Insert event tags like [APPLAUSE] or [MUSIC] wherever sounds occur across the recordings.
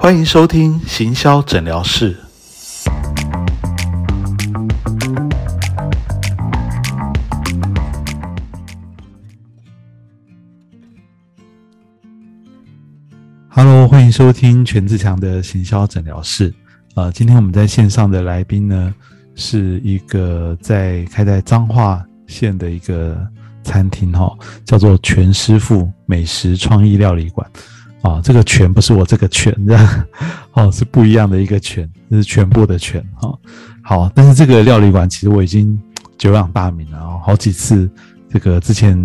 欢迎收听行销诊疗室。Hello，欢迎收听全志强的行销诊疗室。呃，今天我们在线上的来宾呢，是一个在开在彰化县的一个餐厅哈，叫做全师傅美食创意料理馆。啊，这个全不是我这个全这样，哦，是不一样的一个全，这是全部的全哈。好，但是这个料理馆其实我已经久仰大名了哦，好几次这个之前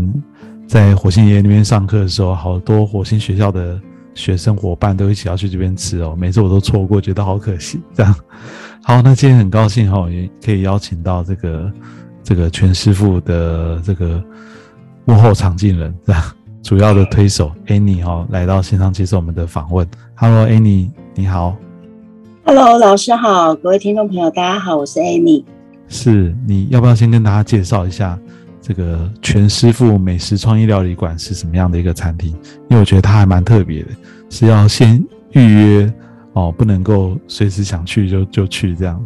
在火星爷爷那边上课的时候，好多火星学校的学生伙伴都一起要去这边吃哦，每次我都错过，觉得好可惜。这样，好，那今天很高兴哈，也可以邀请到这个这个全师傅的这个幕后场景人这样。主要的推手 Annie 哈来到线上接受我们的访问。Hello Annie，你好。Hello 老师好，各位听众朋友大家好，我是 Annie。是，你要不要先跟大家介绍一下这个全师傅美食创意料理馆是什么样的一个餐厅？因为我觉得它还蛮特别的，是要先预约哦，不能够随时想去就就去这样。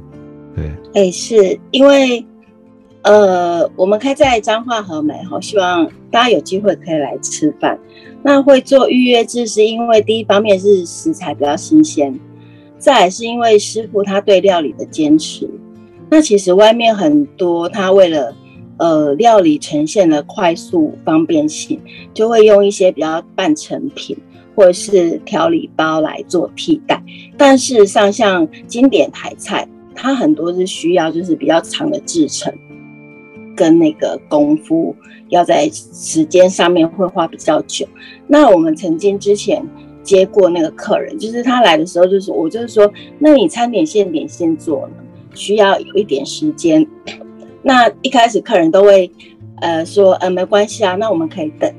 对，哎，是因为。呃，我们开在彰化和美哈，希望大家有机会可以来吃饭。那会做预约制，是因为第一方面是食材比较新鲜，再来是因为师傅他对料理的坚持。那其实外面很多他为了呃料理呈现的快速方便性，就会用一些比较半成品或者是调理包来做替代。但事实上，像经典台菜，它很多是需要就是比较长的制程。跟那个功夫要在时间上面会花比较久。那我们曾经之前接过那个客人，就是他来的时候，就是我就是说，那你餐点现点现做呢，需要有一点时间。那一开始客人都会呃说，呃没关系啊，那我们可以等。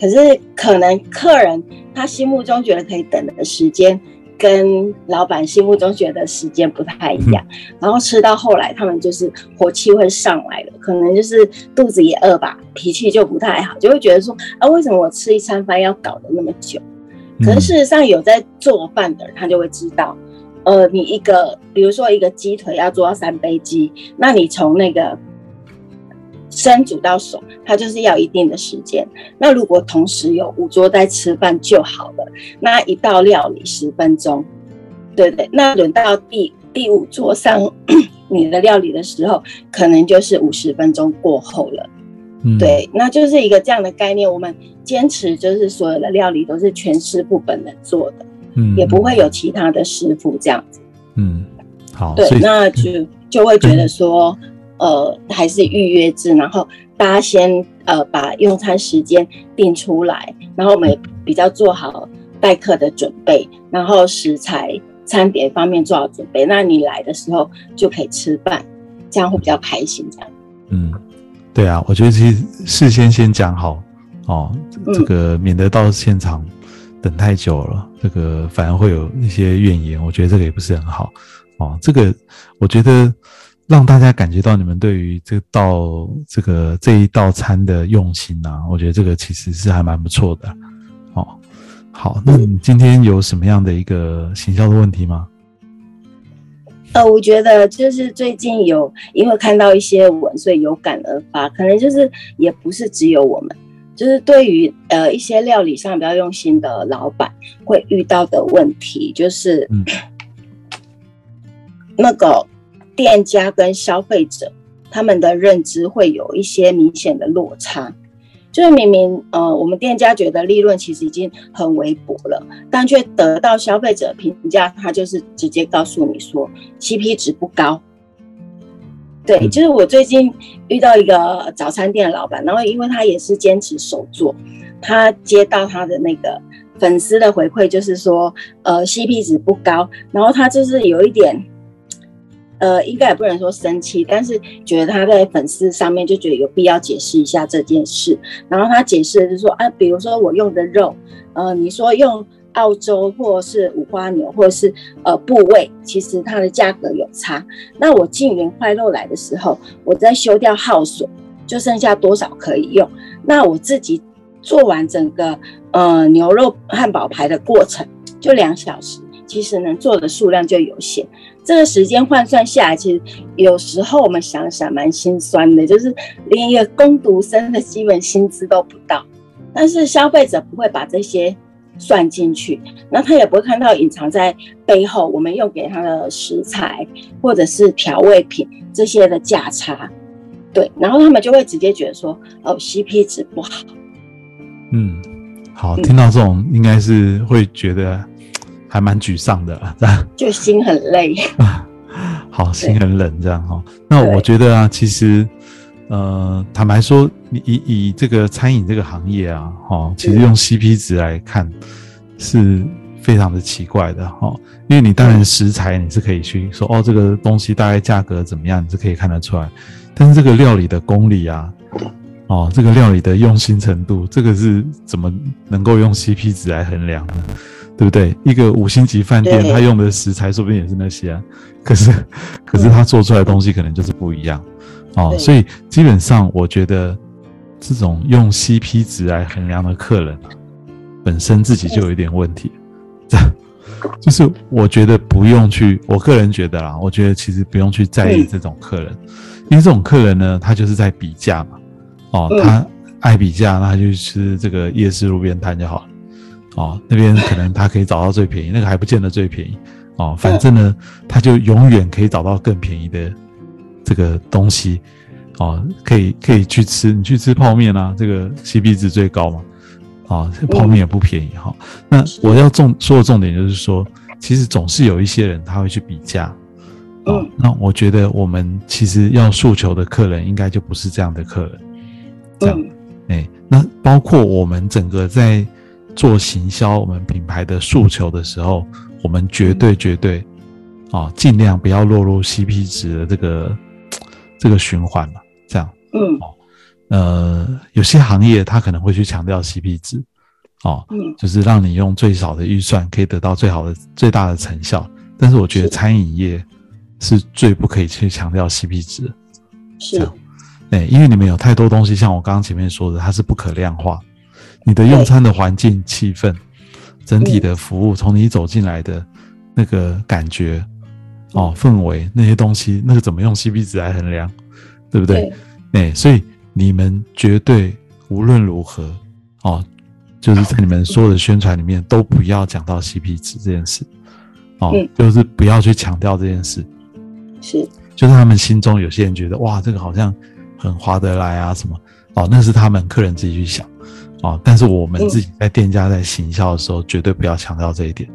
可是可能客人他心目中觉得可以等的时间。跟老板心目中觉得时间不太一样，然后吃到后来，他们就是火气会上来了，可能就是肚子也饿吧，脾气就不太好，就会觉得说啊，为什么我吃一餐饭要搞得那么久？可是事实上有在做饭的人，他就会知道，呃，你一个比如说一个鸡腿要做到三杯鸡，那你从那个。生煮到熟，它就是要一定的时间。那如果同时有五桌在吃饭就好了。那一道料理十分钟，对对。那轮到第第五桌上 [COUGHS] 你的料理的时候，可能就是五十分钟过后了。对，那就是一个这样的概念。我们坚持就是所有的料理都是全师傅本人做的，嗯，也不会有其他的师傅这样子。嗯，好。对，那就就会觉得说。呃，还是预约制，然后大家先呃把用餐时间定出来，然后我们比较做好待客的准备，然后食材、餐点方面做好准备，那你来的时候就可以吃饭，这样会比较开心。这样，嗯，对啊，我觉得其实事先先讲好哦，这个免得到现场等太久了，这个反而会有一些怨言，我觉得这个也不是很好哦。这个我觉得。让大家感觉到你们对于这道这个这一道餐的用心呐，我觉得这个其实是还蛮不错的。哦，好，那你今天有什么样的一个行销的问题吗？呃，我觉得就是最近有因为看到一些文，所以有感而发，可能就是也不是只有我们，就是对于呃一些料理上比较用心的老板会遇到的问题，就是那个。店家跟消费者他们的认知会有一些明显的落差，就是明明呃我们店家觉得利润其实已经很微薄了，但却得到消费者评价，他就是直接告诉你说 CP 值不高。对，就是我最近遇到一个早餐店的老板，然后因为他也是坚持手做，他接到他的那个粉丝的回馈，就是说呃 CP 值不高，然后他就是有一点。呃，应该也不能说生气，但是觉得他在粉丝上面就觉得有必要解释一下这件事。然后他解释的是说，啊，比如说我用的肉，呃，你说用澳洲或是五花牛或是呃部位，其实它的价格有差。那我进原块肉来的时候，我再修掉耗损，就剩下多少可以用。那我自己做完整个呃牛肉汉堡排的过程，就两小时。其实能做的数量就有限。这个时间换算下来，其实有时候我们想想蛮心酸的，就是连一个工读生的基本薪资都不到。但是消费者不会把这些算进去，那他也不会看到隐藏在背后我们用给他的食材或者是调味品这些的价差。对，然后他们就会直接觉得说，哦，CP 值不好。嗯，好，听到这种应该是会觉得还蛮沮丧的，这 [LAUGHS] 样就心很累。好，心很冷，这样哈。那我觉得啊，其实，呃，坦白说，你以以这个餐饮这个行业啊，哈，其实用 CP 值来看是非常的奇怪的哈。因为你当然食材你是可以去说，哦，这个东西大概价格怎么样，你是可以看得出来。但是这个料理的功力啊，哦，这个料理的用心程度，这个是怎么能够用 CP 值来衡量呢？对不对？一个五星级饭店，他用的食材说不定也是那些啊，可是，可是他做出来的东西可能就是不一样哦。所以基本上，我觉得这种用 CP 值来衡量的客人，本身自己就有一点问题。这样，就是我觉得不用去，我个人觉得啦，我觉得其实不用去在意这种客人。因为这种客人呢，他就是在比价嘛，哦，他爱比价，那他就吃这个夜市路边摊就好了，哦，那边可能他可以找到最便宜，那个还不见得最便宜，哦，反正呢，他就永远可以找到更便宜的这个东西，哦，可以可以去吃，你去吃泡面啊，这个 CP 值最高嘛，啊，泡面也不便宜哈。那我要重说的重点就是说，其实总是有一些人他会去比价。哦，那我觉得我们其实要诉求的客人应该就不是这样的客人，这样，哎，那包括我们整个在做行销我们品牌的诉求的时候，我们绝对绝对啊，尽量不要落入 CP 值的这个 [TSK] 这个循环嘛，这样，嗯，呃，有些行业它可能会去强调 CP 值，哦，嗯，就是让你用最少的预算可以得到最好的最大的成效，但是我觉得餐饮业。是最不可以去强调 CP 值，是，对，因为你们有太多东西，像我刚刚前面说的，它是不可量化。你的用餐的环境、气氛、整体的服务，从你走进来的那个感觉，哦，氛围那些东西，那个怎么用 CP 值来衡量，对不对？哎，所以你们绝对无论如何，哦，就是在你们所有的宣传里面都不要讲到 CP 值这件事，哦，就是不要去强调这件事。是，就是他们心中有些人觉得哇，这个好像很划得来啊，什么哦，那是他们客人自己去想哦。但是我们自己在店家在行销的时候，绝对不要强调这一点，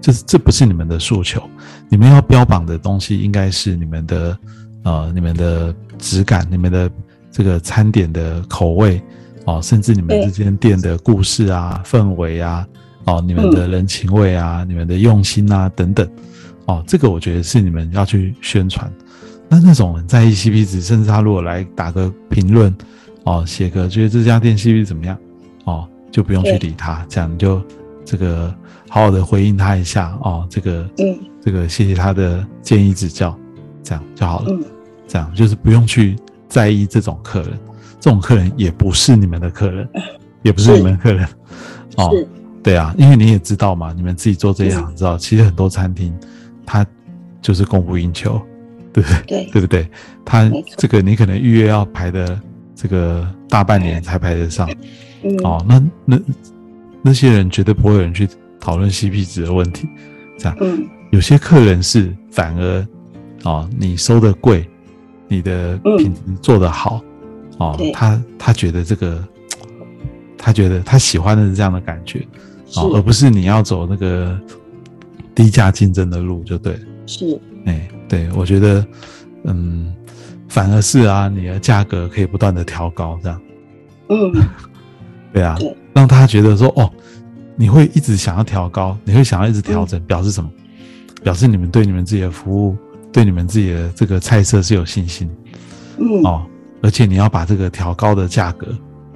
就是这不是你们的诉求。你们要标榜的东西应该是你们的呃，你们的质感，你们的这个餐点的口味哦，甚至你们这间店的故事啊、氛围啊，哦，你们的人情味啊、你们的用心啊等等。哦，这个我觉得是你们要去宣传。那那种在意 CP 值，甚至他如果来打个评论，哦，写个觉得这家店 CP 怎么样，哦，就不用去理他，这样你就这个好好的回应他一下，哦，这个，嗯，这个谢谢他的建议指教，这样就好了。嗯，这样就是不用去在意这种客人，这种客人也不是你们的客人，[LAUGHS] 也不是你们的客人。哦，对啊，因为你也知道嘛，你们自己做这一行，知道其实很多餐厅。他就是供不应求，对不对？对，[LAUGHS] 对不对？他这个你可能预约要排的这个大半年才排得上，哦，那那那些人绝对不会有人去讨论 CP 值的问题，这样。嗯，有些客人是反而，哦，你收的贵，你的品质做得好，哦，他他觉得这个，他觉得他喜欢的是这样的感觉，哦，而不是你要走那个。低价竞争的路就对，是，哎，对我觉得，嗯，反而是啊，你的价格可以不断的调高，这样，嗯，[LAUGHS] 对啊，让他觉得说，哦，你会一直想要调高，你会想要一直调整，表示什么？表示你们对你们自己的服务，对你们自己的这个菜色是有信心，嗯，哦，而且你要把这个调高的价格，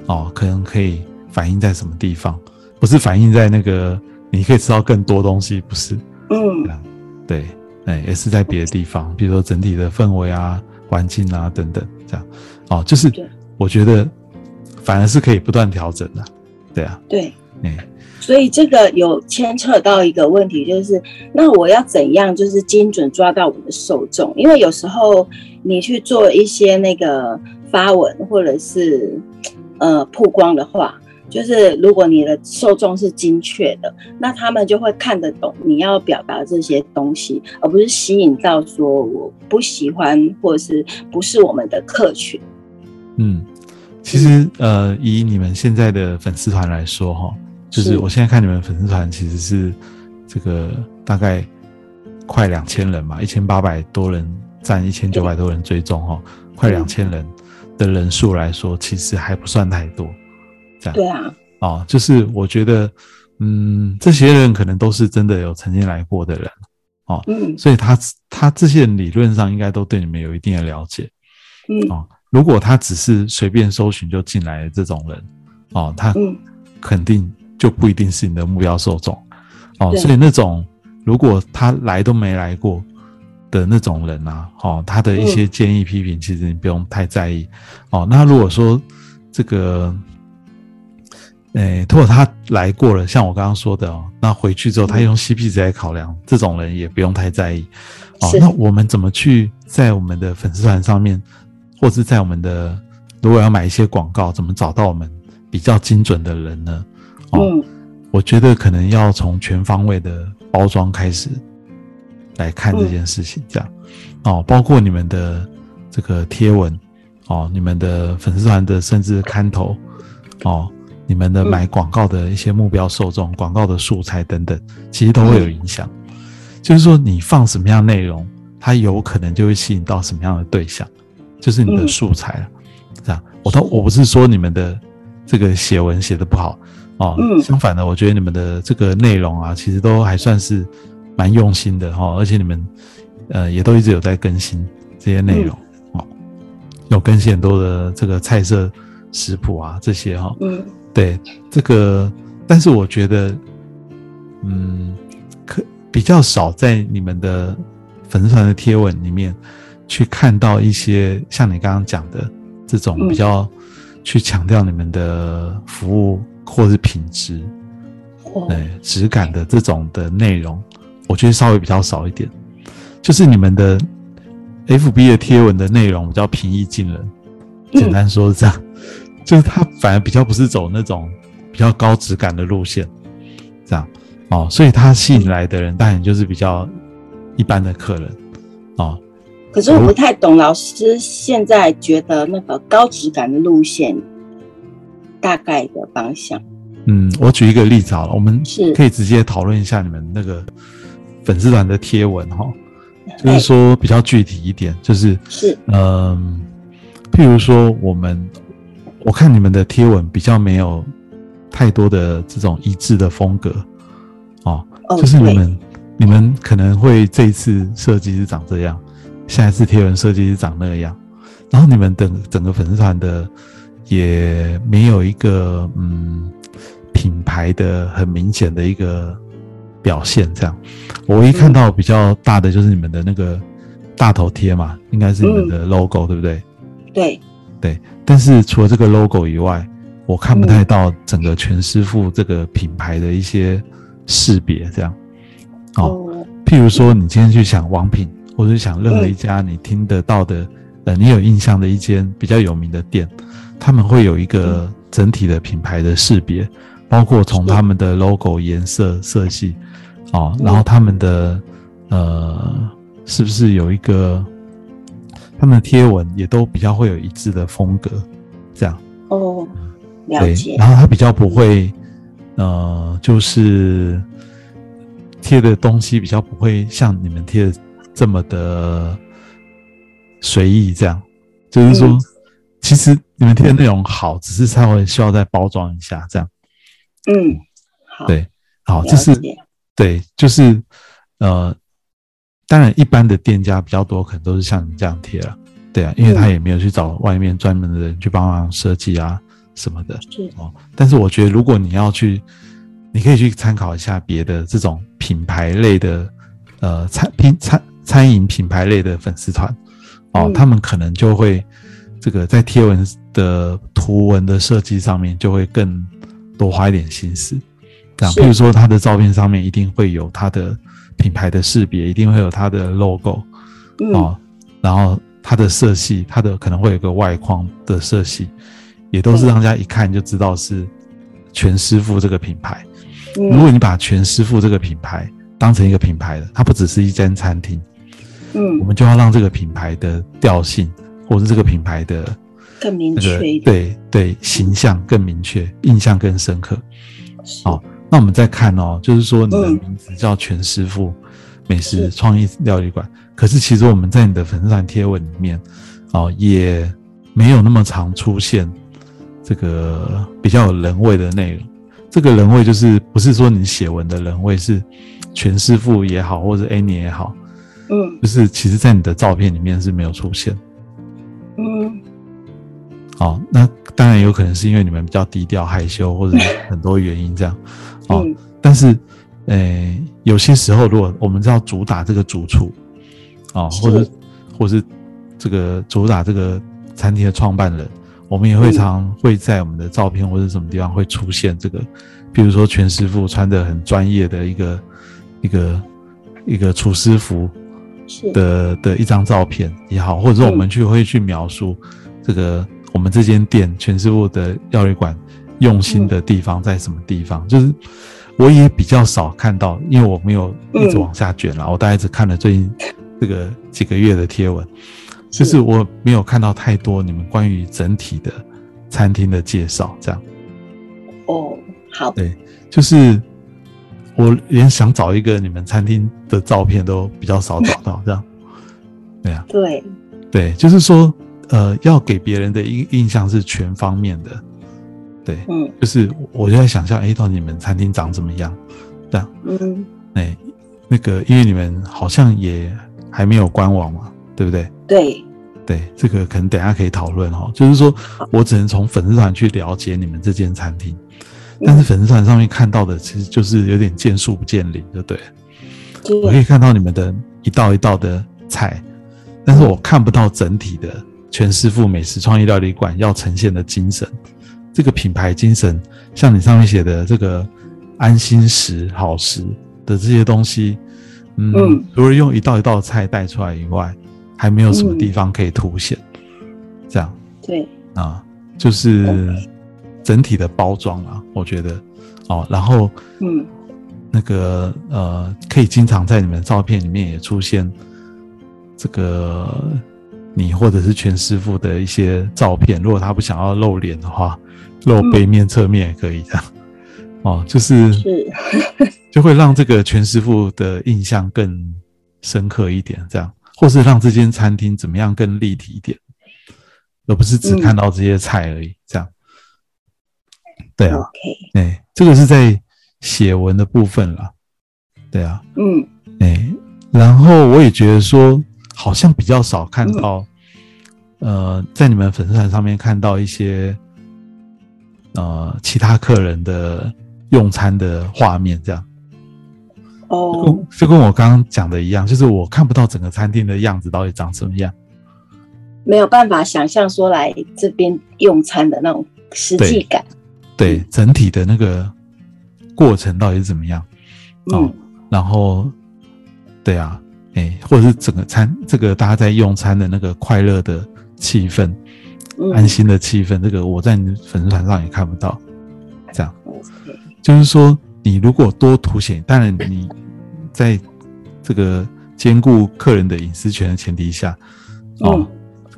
哦，可能可以反映在什么地方？不是反映在那个你可以吃到更多东西，不是？嗯，对，哎，也是在别的地方，比如说整体的氛围啊、环境啊等等，这样，哦，就是我觉得反而是可以不断调整的，对啊，对，哎，所以这个有牵扯到一个问题，就是那我要怎样就是精准抓到我的受众？因为有时候你去做一些那个发文或者是呃曝光的话。就是如果你的受众是精确的，那他们就会看得懂你要表达这些东西，而不是吸引到说我不喜欢或者是不是我们的客群。嗯，其实呃，以你们现在的粉丝团来说哈，就是我现在看你们粉丝团其实是这个大概快两千人嘛，一千八百多人占一千九百多人追踪哈，快两千人的人数来说，其实还不算太多。对啊，哦，就是我觉得，嗯，这些人可能都是真的有曾经来过的人，哦，嗯，所以他他这些人理论上应该都对你们有一定的了解，嗯，哦，如果他只是随便搜寻就进来的这种人，哦，他肯定就不一定是你的目标受众，哦，所以那种如果他来都没来过的那种人啊，哦，他的一些建议批评，其实你不用太在意，哦，那如果说这个。诶，如果他来过了，像我刚刚说的哦，那回去之后他用 CP 值来考量，这种人也不用太在意哦。那我们怎么去在我们的粉丝团上面，或是在我们的如果要买一些广告，怎么找到我们比较精准的人呢？哦，我觉得可能要从全方位的包装开始来看这件事情，这样哦，包括你们的这个贴文哦，你们的粉丝团的甚至刊头哦。你们的买广告的一些目标受众、广告的素材等等，其实都会有影响。就是说，你放什么样内容，它有可能就会吸引到什么样的对象，就是你的素材了。这样，我都我不是说你们的这个写文写的不好哦，相反的，我觉得你们的这个内容啊，其实都还算是蛮用心的哈，而且你们呃也都一直有在更新这些内容哦，有更新很多的这个菜色食谱啊这些哈。嗯。对这个，但是我觉得，嗯，可比较少在你们的粉丝团的贴文里面去看到一些像你刚刚讲的这种比较去强调你们的服务或是品质、对质感的这种的内容，我觉得稍微比较少一点。就是你们的 FB 的贴文的内容比较平易近人，简单说是这样。就是他反而比较不是走那种比较高质感的路线，这样哦，所以他吸引来的人当然就是比较一般的客人哦。可是我不太懂，老师现在觉得那个高质感的路线大概的方向。嗯，我举一个例子好了，我们是可以直接讨论一下你们那个粉丝团的贴文哈，就是说比较具体一点，就是是嗯，譬如说我们。我看你们的贴文比较没有太多的这种一致的风格，哦，就是你们你们可能会这一次设计是长这样，下一次贴文设计是长那样，然后你们整整个粉丝团的也没有一个嗯品牌的很明显的一个表现，这样，我一看到比较大的就是你们的那个大头贴嘛，应该是你们的 logo 对不对？对。对，但是除了这个 logo 以外，我看不太到整个全师傅这个品牌的一些识别，这样。哦。譬如说，你今天去想王品，或者想任何一家你听得到的，呃，你有印象的一间比较有名的店，他们会有一个整体的品牌的识别，包括从他们的 logo 颜色色系，哦，然后他们的呃，是不是有一个？他们的贴文也都比较会有一致的风格，这样哦，了解。然后他比较不会，呃，就是贴的东西比较不会像你们贴的这么的随意，这样。就是说，其实你们贴的内容好，只是稍微需要再包装一下，这样。嗯，好，对，好，就是对，就是呃。当然，一般的店家比较多，可能都是像你这样贴了，对啊，因为他也没有去找外面专门的人去帮忙设计啊什么的。是。哦，但是我觉得，如果你要去，你可以去参考一下别的这种品牌类的，呃，餐品餐餐饮品牌类的粉丝团，哦，他们可能就会这个在贴文的图文的设计上面就会更多花一点心思。这譬如说他的照片上面一定会有他的品牌的识别，一定会有它的 logo 嗯。哦，然后它的色系，它的可能会有个外框的色系，也都是对让人家一看就知道是全师傅这个品牌。嗯。如果你把全师傅这个品牌当成一个品牌的，它不只是一间餐厅，我嗯们就要让这个品牌的调性，或者是这个品牌的更明那个确对对形象更明确，印象更深刻。是。好那我们再看哦，就是说你的嗯名字叫全师傅美食是创意料理馆，可是其实我们在你的粉丝团贴文里面哦，也没有那么常出现这个比较有人味的内容。这个人味就是不是说你写文的人味，是全师傅也好，或者 Annie 也好，嗯就是其实在你的照片里面是没有出现。嗯哦，那当然有可能是因为你们比较低调害羞，或者是很多原因这样。哦，嗯。但是，呃，有些时候如果我们是要主打这个主厨，哦，或者或是这个主打这个餐厅的创办人，我们也会嗯。常会在我们的照片或者什么地方会出现这个，比如说全师傅穿的很专业的一个一个一个厨师服，的的一张照片也好，或者说我们去会去描述这个我们这间店全师傅的料理馆用心的地方在什么地方，就是我也比较少看到，因为我没有一直往下卷了，我大概只看了最近这个几个月的贴文，就是我没有看到太多你们关于整体的餐厅的介绍，这样。哦，好，对，就是我连想找一个你们餐厅的照片都比较少找到，这样，[LAUGHS] 对啊。对，对，就是说，呃，要给别人的印印象是全方面的，对，嗯就是我就在想象，哎，到底你们餐厅长怎么样？这样，嗯，哎，那个，因为你们好像也还没有官网嘛，对不对？对，对，这个可能等一下可以讨论哈。就是说我只能从粉丝团去了解你们这间餐厅，但是粉丝团上面看到的其实就是有点见树不见林，就对。我可以，看到你们的一道一道的菜，但是我看不到整体的全师傅美食创意料理馆要呈现的精神。这个品牌精神，像你上面写的这个安心食、好食的这些东西，嗯，嗯。除了用一道一道菜带出来以外，还没有什么地方可以凸显。这样。对，啊，就是整体的包装啊，我觉得。哦，然后嗯。那个呃，可以经常在你们的照片里面也出现这个你或者是全师傅的一些照片。如果他不想要露脸的话，露背面、侧面也可以这样。哦，就是 [LAUGHS] 是，[LAUGHS] 就会让这个全师傅的印象更深刻一点，这样，或是让这间餐厅怎么样更立体一点，而不是只嗯看到这些菜而已。这样，对啊哎、这个是在写文的部分了，对啊，嗯哎、然后我也觉得说，好像比较少看到，呃，在你们粉丝团上面看到一些，呃，其他客人的用餐的画面，这样，哦，就跟我刚刚讲的一样，就是我看不到整个餐厅的样子到底长什么样，没有办法想象说来这边用餐的那种实际感，对，整体的那个过程到底是怎么样，哦嗯。然后，对啊，哎、或者是整个餐这个大家在用餐的那个快乐的气氛。安嗯心的气氛，这个我在你粉丝团上也看不到。这样就是说，你如果多凸显，当然你在这个兼顾客人的隐私权的前提下，哦，嗯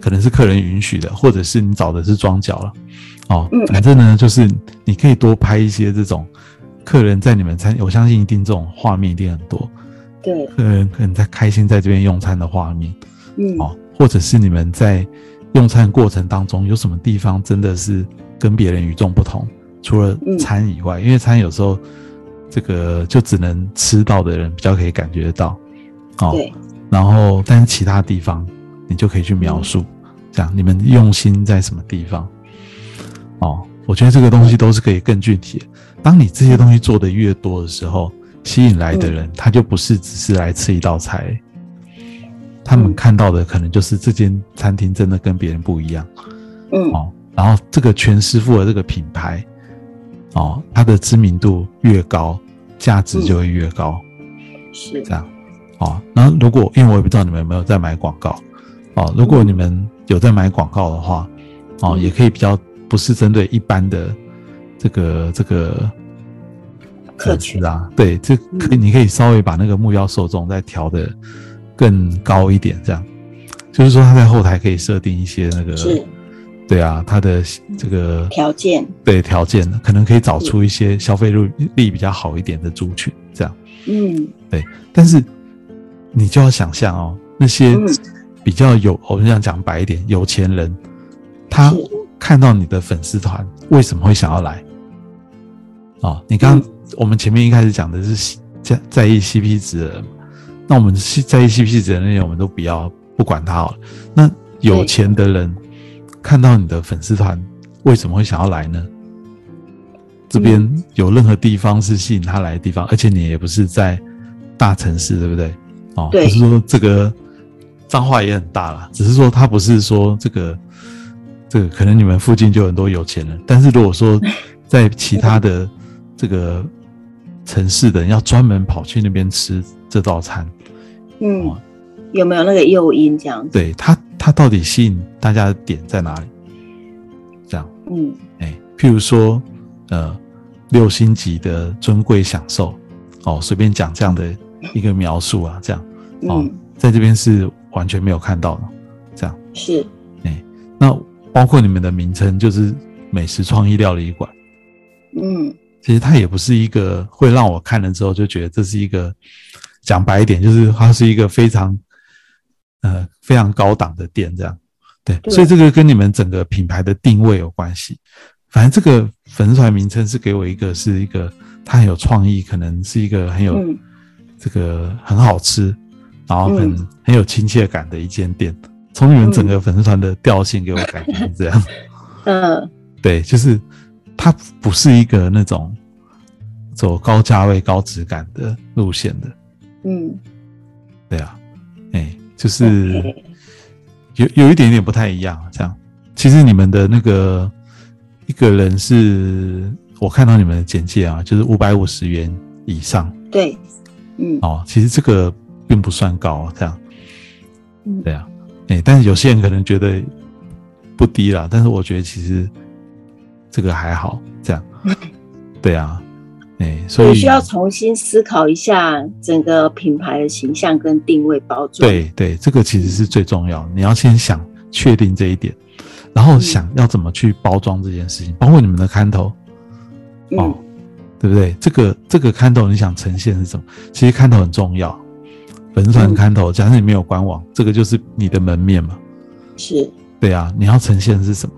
可能是客人允许的，或者是你找的是装脚了，哦，嗯反正呢，就是你可以多拍一些这种客人在你们餐，我相信一定这种画面一定很多，对，客人可能在开心在这边用餐的画面。嗯哦，或者是你们在用餐过程当中有什么地方真的是跟别人与众不同？除了嗯餐以外，因为餐有时候这个就只能吃到的人比较可以感觉得到，哦，对，然后但是其他地方你就可以去描述，这样你们用心在什么地方？哦，我觉得这个东西都是可以更具体的。当你这些东西做的越多的时候，吸引来的人他就不是只是来吃一道菜。他们嗯看到的可能就是这间餐厅真的跟别人不一样。嗯。哦，然后这个全师傅的这个品牌哦，它的知名度越高，价值就会越高。是。这样，哦，然后如果因为我也不知道你们有没有在买广告，哦，如果你们有在买广告的话，哦，嗯。也可以比较不是针对一般的这个这个粉客群丝啊，对，这可以你可以稍微把那个目标受众再调的更高一点，这样，就是说他在后台可以设定一些那个，是。对啊，他的这个条件，对条件，可能可以找出一些消费力比较好一点的族群，这样。嗯。对但是你就要想象哦，那些嗯。比较有，我们想讲白一点，有钱人，他看到你的粉丝团，为什么会想要来？哦，你刚、嗯我们前面一开始讲的是在在意 CP 值的人，那我们在意 CP 值的那些，我们都不要不管他好了。那有钱的人看到你的粉丝团，为什么会想要来呢？这边嗯有任何地方是吸引他来的地方，而且你也不是在大城市，对不对？哦，对不是说这个脏话也很大啦，只是说他不是说这个这个可能你们附近就很多有钱人，但是如果说在其他的这个城市的人要专门跑去那边吃这道餐，嗯哦，有没有那个诱因这样子？对他他到底吸引大家的点在哪里？这样。嗯。哎，譬如说，呃，六星级的尊贵享受，哦，随便讲这样的一个描述啊，这样。哦嗯，在这边是完全没有看到的，这样。是。那包括你们的名称就是美食创意料理馆，嗯其实它也不是一个会让我看了之后就觉得这是一个讲白一点，就是它是一个非常呃非常高档的店，这样。对，对所以这个跟你们整个品牌的定位有关系。反正这个粉丝团名称是给我一个是一个它很有创意，可能是一个很有嗯这个很好吃，然后很、嗯很有亲切感的一间店。从你们整个粉丝团的调性给我感觉是这样。[LAUGHS] 嗯对，就是它不是一个那种走高价位、高质感的路线的。嗯，对啊，哎、就是。有有一点点不太一样，这样。其实你们的那个一个人是，我看到你们的简介啊，就是五百五十元以上对，嗯哦。其实这个并不算高，这样。嗯对啊，哎、但是有些人可能觉得不低啦，但是我觉得其实这个还好，这样。对啊，哎、所以我需要重新思考一下整个品牌的形象跟定位包装。，对对，这个其实是最重要。你要先想确定这一点，然后想要怎么去包装这件事情，包括你们的看头哦嗯，对不对？这个这个看头你想呈现是什么？其实看头很重要，粉丝团嗯看头，假设你没有官网，这个就是你的门面嘛。是，对啊，你要呈现的是什么？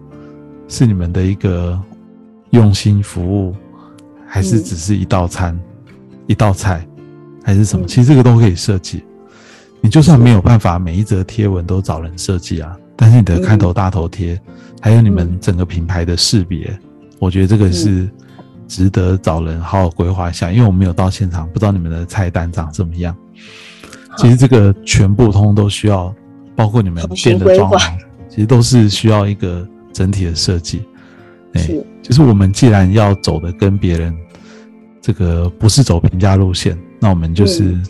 是你们的一个用心服务，还是嗯只是一道餐、一道菜，还是什么？嗯其实这个都可以设计。你就算没有办法每一则贴文都找人设计啊，但是你的开头、大头贴，还有你们嗯整个品牌的识别，我觉得这个是值得找人好好规划一下。因为我没有到现场，不知道你们的菜单长怎么样。其实这个全部通通都需要，包括你们店的装潢，其实都是需要一个整体的设计。哎、是，就是我们既然要走的跟别人这个不是走平价路线，那我们就是嗯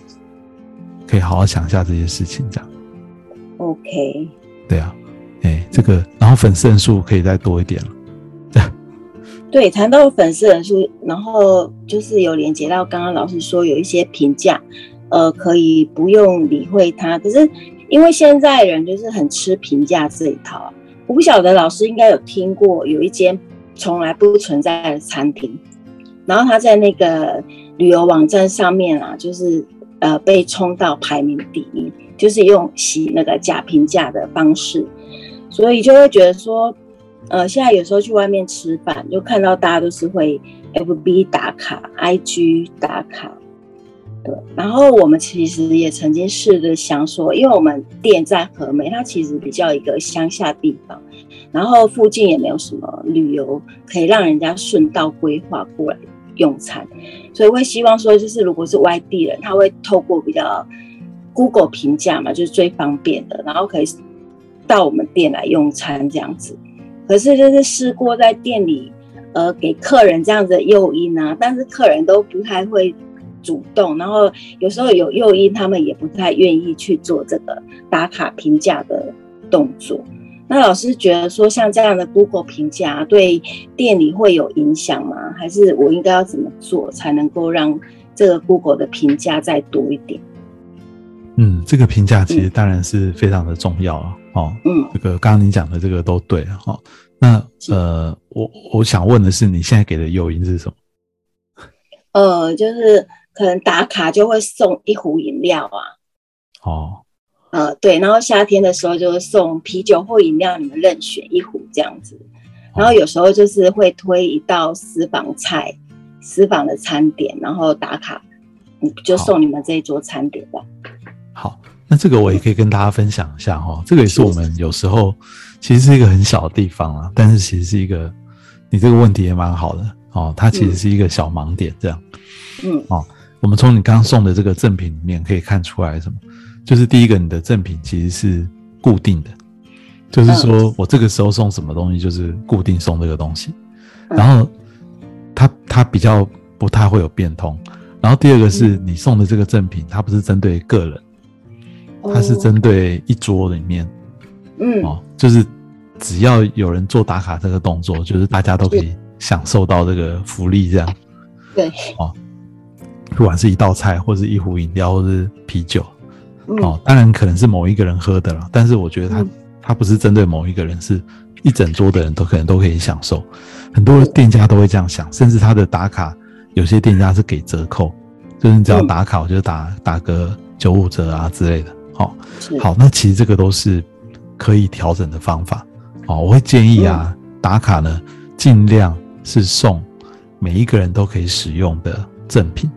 可以好好想一下这些事情，这样 OK，对啊，哎、这个然后粉丝人数可以再多一点了，[LAUGHS] 对，谈到粉丝人数，然后就是有连接到刚刚老师说有一些评价，呃，可以不用理会它。可是因为现在人就是很吃评价这一套啊，我不晓得老师应该有听过有一间从来不存在的餐厅，然后他在那个旅游网站上面啊，就是呃被冲到排名第一，就是用洗那个假评价的方式，所以就会觉得说。呃，现在有时候去外面吃饭，就看到大家都是会 FB 打卡、IG 打卡，然后我们其实也曾经试着想说，因为我们店在和美，它其实比较一个乡下地方，然后附近也没有什么旅游可以让人家顺道规划过来用餐，所以会希望说，就是如果是外地人，他会透过比较 Google 评价嘛，就是最方便的，然后可以到我们店来用餐这样子。可是就是试过在店里，呃，给客人这样子的诱因啊，但是客人都不太会主动，然后有时候有诱因，他们也不太愿意去做这个打卡评价的动作。那老师觉得说，像这样的 Google 评价对店里会有影响吗？还是我应该要怎么做才能够让这个 Google 的评价再多一点？嗯，这个评价其实当然是非常的重要啊。哦，嗯，这个刚刚你讲的这个都对哈。那呃，我我想问的是，你现在给的诱因是什么？呃，就是可能打卡就会送一壶饮料啊。哦。呃，对，然后夏天的时候就是送啤酒或饮料，你们任选一壶这样子。然后有时候就是会推一道私房菜、私房的餐点，然后打卡，就送你们这一桌餐点吧。好，那这个我也可以跟大家分享一下哈。这个也是我们有时候其实是一个很小的地方啊，但是其实是一个你这个问题也蛮好的哦。它其实是一个小盲点，这样。嗯。哦，我们从你刚刚送的这个赠品里面可以看出来什么？就是第一个，你的赠品其实是固定的，就是说我这个时候送什么东西，就是固定送这个东西，然后它它比较不太会有变通。然后第二个是你送的这个赠品，它不是针对个人，它是针对一桌里面，嗯，哦，就是只要有人做打卡这个动作，就是大家都可以享受到这个福利，这样，对，哦，不管是一道菜，或是一壶饮料，或是啤酒。哦，当然可能是某一个人喝的了，但是我觉得他他不是针对某一个人，是一整桌的人都可能都可以享受。很多店家都会这样想，甚至他的打卡有些店家是给折扣，就是你只要打卡，我就打打个九五折啊之类的。好，好，那其实这个都是可以调整的方法。哦，我会建议啊，打卡呢尽量是送每一个人都可以使用的赠品，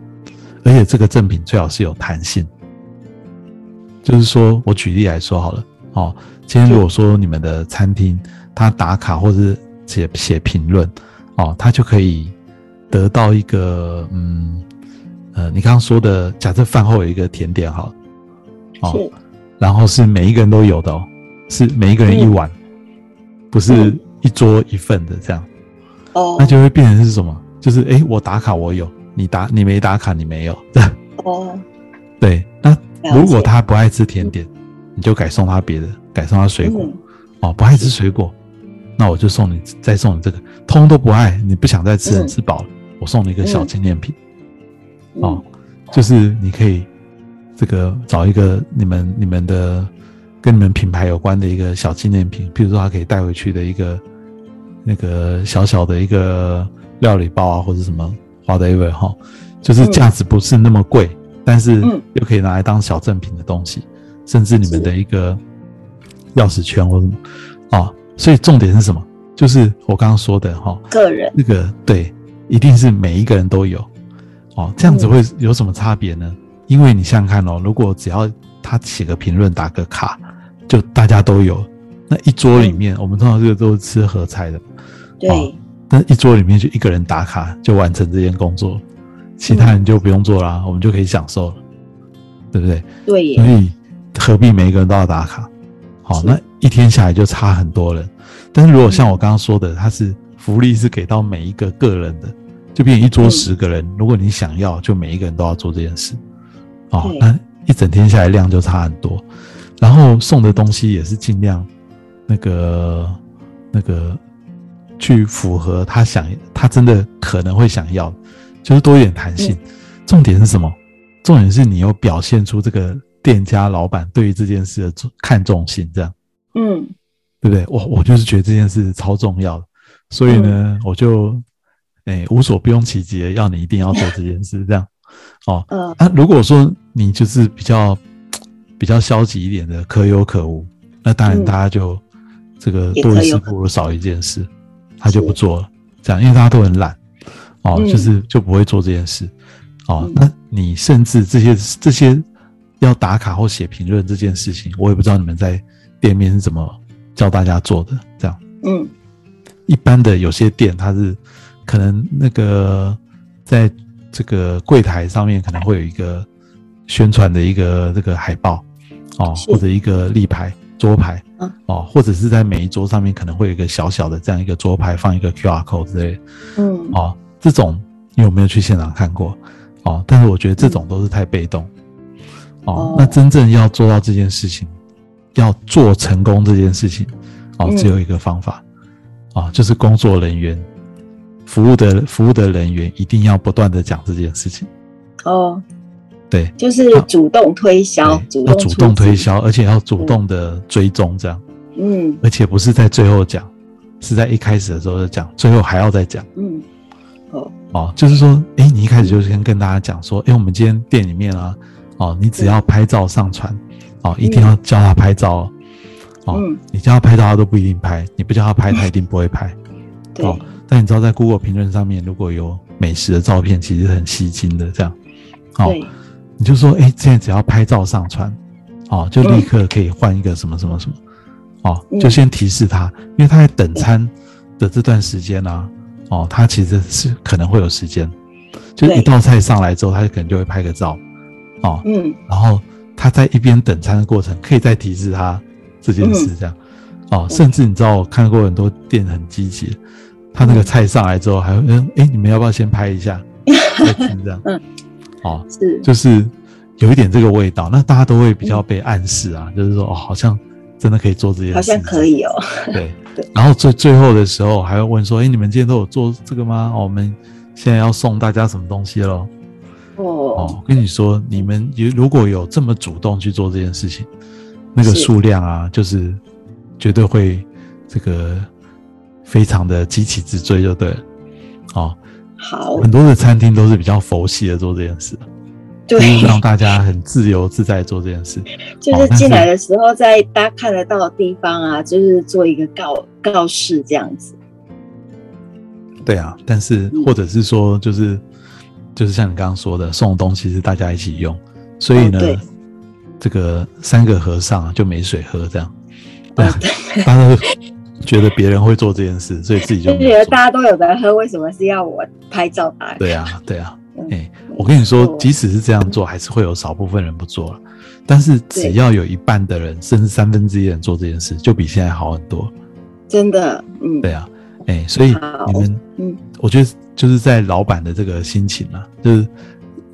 而且这个赠品最好是有弹性。就是说，我举例来说好了，哦，今天如果说你们的餐厅他打卡或者写写评论，哦，他就可以得到一个，嗯，呃，你刚刚说的，假设饭后有一个甜点，好，哦，然后是每一个人都有的哦，是每一个人一碗，不是一桌一份的这样，哦，那就会变成是什么？就是哎，我打卡我有，你打你没打卡你没有，[LAUGHS] 哦，对，那。如果他不爱吃甜点，你就改送他别的，改送他水果。哦，不爱吃水果，那我就送你，再送你这个。通都不爱，你不想再吃，吃饱了，我送你一个小纪念品。哦，就是你可以这个找一个你们你们的跟你们品牌有关的一个小纪念品，譬如说他可以带回去的一个那个小小的一个料理包啊，或者什么花的 ever 哈，就是价值不是那么贵。但是又可以拿来当小赠品的东西，甚至你们的一个钥匙圈或什么啊，所以重点是什么？就是我刚刚说的哈，个人那个对，一定是每一个人都有哦。这样子会有什么差别呢？因为你想想看哦，如果只要他写个评论、打个卡，就大家都有，那一桌里面，我们通常这个都是吃合菜的，对，那一桌里面就一个人打卡就完成这件工作。其他人就不用做了，我们就可以享受了，对不对？对。所以何必每一个人都要打卡？好，那一天下来就差很多人。但是如果像我刚刚说的，它是福利是给到每一个个人的，就变成一桌十个人，如果你想要，就每一个人都要做这件事。哦，那一整天下来量就差很多。然后送的东西也是尽量那个那个去符合他想他真的可能会想要。就是多一点弹性，重点是什么？重点是你要表现出这个店家老板对于这件事的看重性，这样，嗯，对不对？我我就是觉得这件事超重要的，所以呢，我就哎无所不用其极的要你一定要做这件事，[LAUGHS] 这样，哦，嗯，啊，如果说你就是比较比较消极一点的，可有可无，那当然大家就这个多一事不如少一件事，他就不做了，这样，因为大家都很懒。哦，就是就不会做这件事，哦，那你甚至这些这些要打卡或写评论这件事情，我也不知道你们在店面是怎么教大家做的，这样，嗯，一般的有些店它是可能那个在这个柜台上面可能会有一个宣传的一个这个海报，哦，或者一个立牌桌牌，哦，或者是在每一桌上面可能会有一个小小的这样一个桌牌放一个 QR code 之类，嗯，哦。这种你有没有去现场看过？哦，但是我觉得这种都是太被动。哦哦，那真正要做到这件事情，要做成功这件事情，哦，嗯只有一个方法，啊，就是工作人员、服务的服务的人员一定要不断的讲这件事情。哦，对，就是主动推销，主动要主动推，销，而且要主动的追踪，这样，嗯。而且不是在最后讲，是在一开始的时候就讲，最后还要再讲。嗯，哦，哦，就是说，哎，你一开始就先跟大家讲说，哎，我们今天店里面啊，哦，你只要拍照上传，哦，一定要教他拍照哦，哦，嗯。你叫他拍照他都不一定拍，你不叫他拍他一定不会拍。[LAUGHS] 对，哦，但你知道在 Google 评论上面，如果有美食的照片，其实很吸睛的，这样，哦，对，你就说，哎，现在只要拍照上传，哦，就立刻可以换一个什么什么什么，哦，嗯。就先提示他，因为他在等餐的这段时间呢、哦，他其实是可能会有时间，就一道菜上来之后，他可能就会拍个照，哦，嗯。然后他在一边等餐的过程，可以再提示他这件事，这样，哦，嗯甚至你知道，我看过很多店很积极，他那个菜上来之后，还会嗯，哎，你们要不要先拍一下，[LAUGHS] 再吃这样，嗯，哦，是，就是有一点这个味道，那大家都会比较被暗示啊，就是说哦，好像真的可以做这件事，好像可，以哦，对。[LAUGHS] 对，然后最最后的时候还会问说，哎，你们今天都有做这个吗？哦，我们现在要送大家什么东西喽？哦，哦，我跟你说，你们有如果有这么主动去做这件事情，那个是。数量啊，就是绝对会这个非常的激起之追，就对了。哦，好，很多的餐厅都是比较佛系的做这件事，就是对，让大家很自由自在做这件事。[LAUGHS] 就是进来的时候，在大家看得到的地方啊，就是做一个告告示这样子，对啊，但是嗯。或者是说，就是就是像你刚刚说的，送的东西是大家一起用，所以呢，这个三个和尚啊就没水喝，这样，对啊觉得别人会做这件事，所以自己就觉得 [LAUGHS] 大。家都有的喝，为什么是要我拍照打卡？对啊，对啊，嗯哎、我跟你说，即使是这样做，还是会有少部分人不做了。但是只要有一半的人，甚至三分之一的人做这件事，就比现在好很多。真的，嗯，对啊，哎、所以你们，嗯，我觉得就是在老板的这个心情啊，就是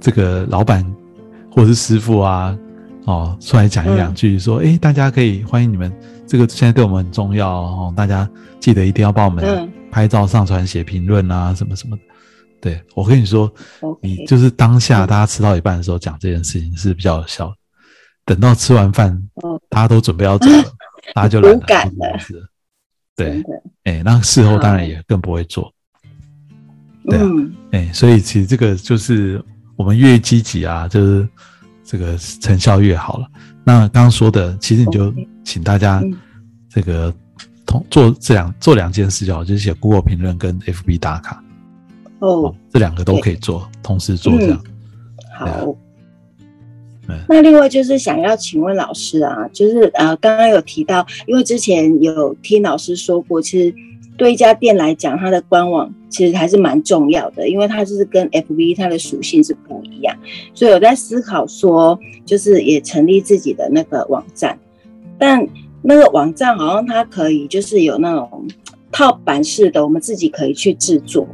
这个老板或者是师傅啊，哦，出来讲一两句，说，哎、大家可以欢迎你们，这个现在对我们很重要哦，大家记得一定要帮我们嗯拍照、上传、写评论啊，什么什么的。对我跟你说你就是当下嗯大家吃到一半的时候讲这件事情是比较有效的。等到吃完饭，哦大家都准备要走了，[LAUGHS] 大家就懒无感了。对哎、那事后当然也更不会做。对哎、所以其实这个就是我们越积极啊，就是这个成效越好了。那刚刚说的，其实你就请大家嗯。这个同做这两做两件事就好，就是写 Google 评论跟 FB 打卡。哦，这两个都可以做，同时做这样。对啊。好嗯。那另外就是想要请问老师啊，就是呃，刚刚有提到，因为之前有听老师说过，其实对一家店来讲，它的官网其实还是蛮重要的，因为它就是跟 FB 它的属性是不一样，所以我在思考说，就是也成立自己的那个网站，但那个网站好像它可以就是有那种套版式的，我们自己可以去制作。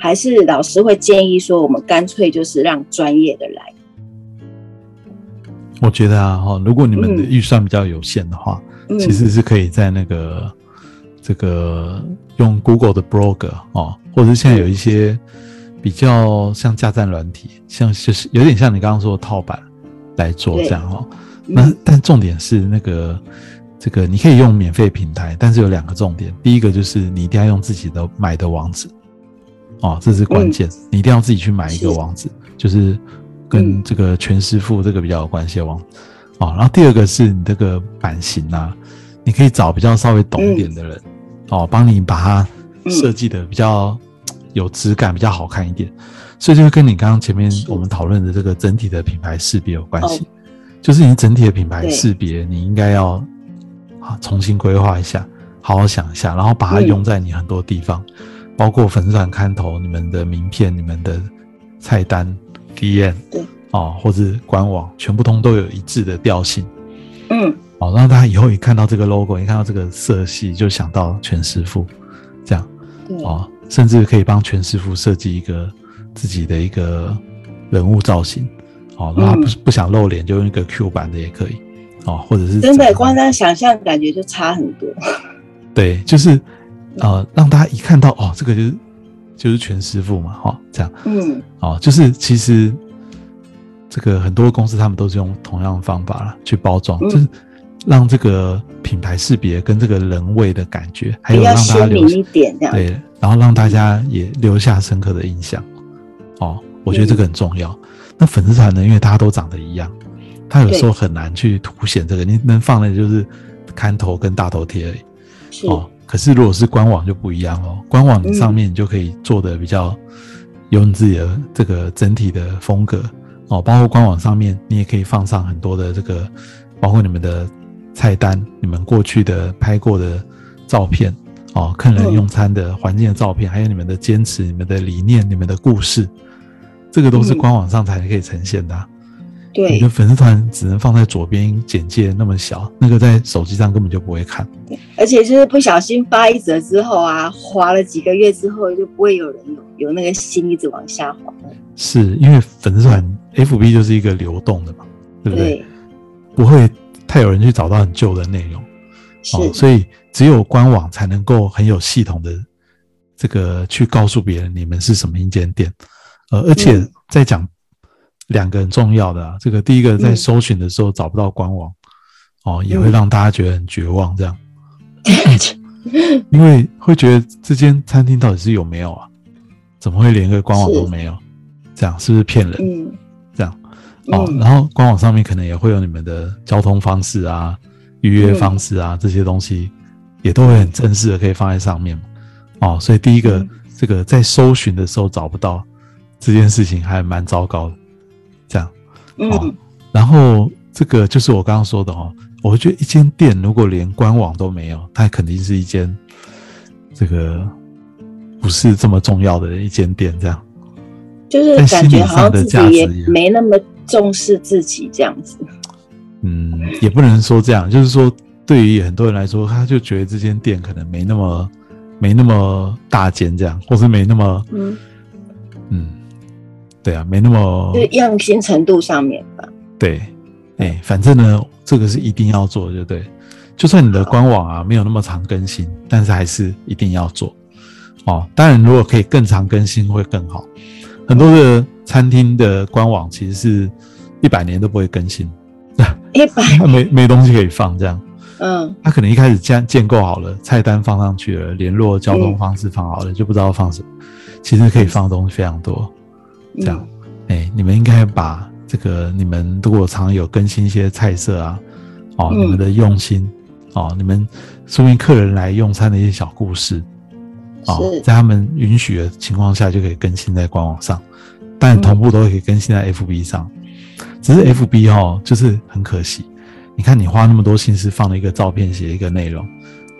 还是老师会建议说，我们干脆就是让专业的来。我觉得啊，哈，如果你们的嗯预算比较有限的话，嗯其实是可以在那个这个用 Google 的 Blog 哦，或者是现在有一些比较像架站软体，像就是有点像你刚刚说的套版来做这样哦。那嗯。但重点是那个这个你可以用免费平台，但是有两个重点，第一个就是你一定要用自己的买的网址哦，这是关键，你一定要自己去买一个网址，就是跟嗯。这个全师傅这个比较有关系的网哦。然后第二个是你这个版型啊，你可以找比较稍微懂一点的人、哦，帮你把它嗯。设计的比较有质感、比较好看一点。所以就跟你刚刚前面我们讨论的这个整体的品牌识别有关系。哦。[LAUGHS] 就是你整体的品牌对。识别，你应该要啊重新规划一下，好好想一下，然后把它嗯。用在你很多地方，包括粉丝团看头、你们的名片、你们的菜单、DM，对。哦，或者官网，全部通都有一致的调性。嗯，哦，让大家以后一看到这个 logo，一看到这个色系，就想到全师傅这样对，哦，甚至可以帮全师傅设计一个自己的一个人物造型，哦，然后不不想露脸就用一个 Q 版的也可以，哦，或者是真的光这样想象感觉就差很多。[LAUGHS] 对，就是呃，让大家一看到哦，这个就是就是全师傅嘛，哈，这样，嗯，哦，就是其实这个很多公司他们都是用同样的方法了去包装，就是让这个品牌识别跟这个人味的感觉，还有让大家留一点这样，对，然后让大家也留下深刻的印象。哦，我觉得这个很重要。那粉丝团呢，因为大家都长得一样，他有时候很难去凸显这个，你能放的就是看头跟大头贴而已。哦，可是如果是官网就不一样哦，官网上面你就可以做的比较有你自己的这个整体的风格哦，包括官网上面你也可以放上很多的这个，包括你们的菜单、你们过去的拍过的照片哦，客人用餐的环境的照片，还有你们的坚持、你们的理念、你们的故事。这个都是官网上才可以呈现的，对，你的粉丝团只能放在左边简介那么小，那个在手机上根本就不会看。而且就是不小心发一则之后啊，滑了几个月之后，就不会有人有有那个心一直往下滑。是因为粉丝团 FB 就是一个流动的嘛，对不对？不会太有人去找到很旧的内容，是，所以只有官网才能够很有系统的这个去告诉别人你们是什么一间店。呃，而且在讲两个很重要的，啊这个第一个在搜寻的时候找不到官网，哦，也会让大家觉得很绝望，这样，[LAUGHS] 因为会觉得这间餐厅到底是有没有啊？怎么会连个官网都没有？这样是不是骗人？嗯，哦，然后官网上面可能也会有你们的交通方式啊、预约方式啊这些东西，也都会很正式的可以放在上面嘛，哦，所以第一个这个在搜寻的时候找不到。这件事情还蛮糟糕的，这样，嗯，然后这个就是我刚刚说的哦，我觉得一间店如果连官网都没有，它肯定是一间这个不是这么重要的一间店，这样，就是感觉好像自己也没那么重视自己这样子。嗯，也不能说这样，就是说对于很多人来说，他就觉得这间店可能没那么没那么大间这样，或是没那么嗯嗯。对啊，没那么就用心程度上面吧。对，哎，反正呢，这个是一定要做，就对。就算你的官网啊没有那么常更新，但是还是一定要做哦。当然，如果可以更常更新会更好。很多的餐厅的官网其实是一百年都不会更新，一百 [LAUGHS] 没没东西可以放这样。嗯，他可能一开始建建构好了，菜单放上去了，联络交通方式放好了，就不知道放什么。其实可以放的东西非常多。这样，哎，你们应该把这个，你们如果常有更新一些菜色啊，哦，你们的用心，哦，你们说明客人来用餐的一些小故事，哦，在他们允许的情况下，就可以更新在官网上，但同步都可以更新在 FB 上。只是 FB 哈，就是很可惜，你看你花那么多心思放了一个照片，写一个内容，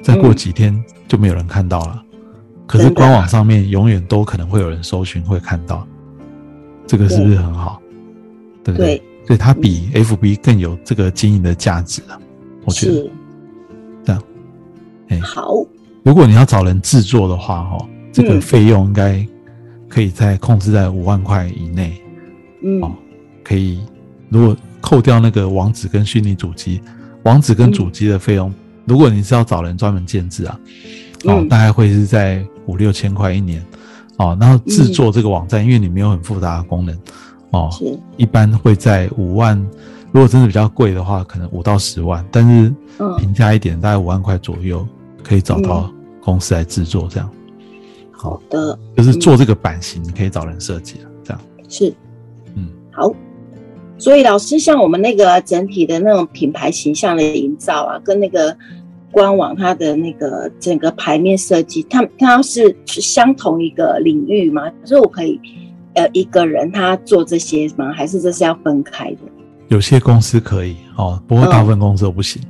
再过几天就没有人看到了。可是官网上面永远都可能会有人搜寻，会看到。这个是不是很好？对不对？所以它比 FB 更有这个经营的价值啊！我觉得这样，哎，好。如果你要找人制作的话，哈，这个费用应该可以在控制在五万块以内。嗯，哦可以。如果扣掉那个网址跟虚拟主机，网址跟主机的费用，如果你是要找人专门建制啊，哦，大概会是在五六千块一年。哦，然后制作这个网站，因为你没有很复杂的功能，哦，一般会在五万，如果真的比较贵的话，可能五到十万，但是平价一点，大概五万块左右可以找到公司来制作这样。好的，就是做这个版型，你可以找人设计了，这样是，嗯，好。所以老师，像我们那个整体的那种品牌形象的营造啊，跟那个。官网它的那个整个牌面设计，它它是相同一个领域吗？所以我可以呃一个人他做这些吗？还是这是要分开的？有些公司可以哦，不过大部分公司都不行。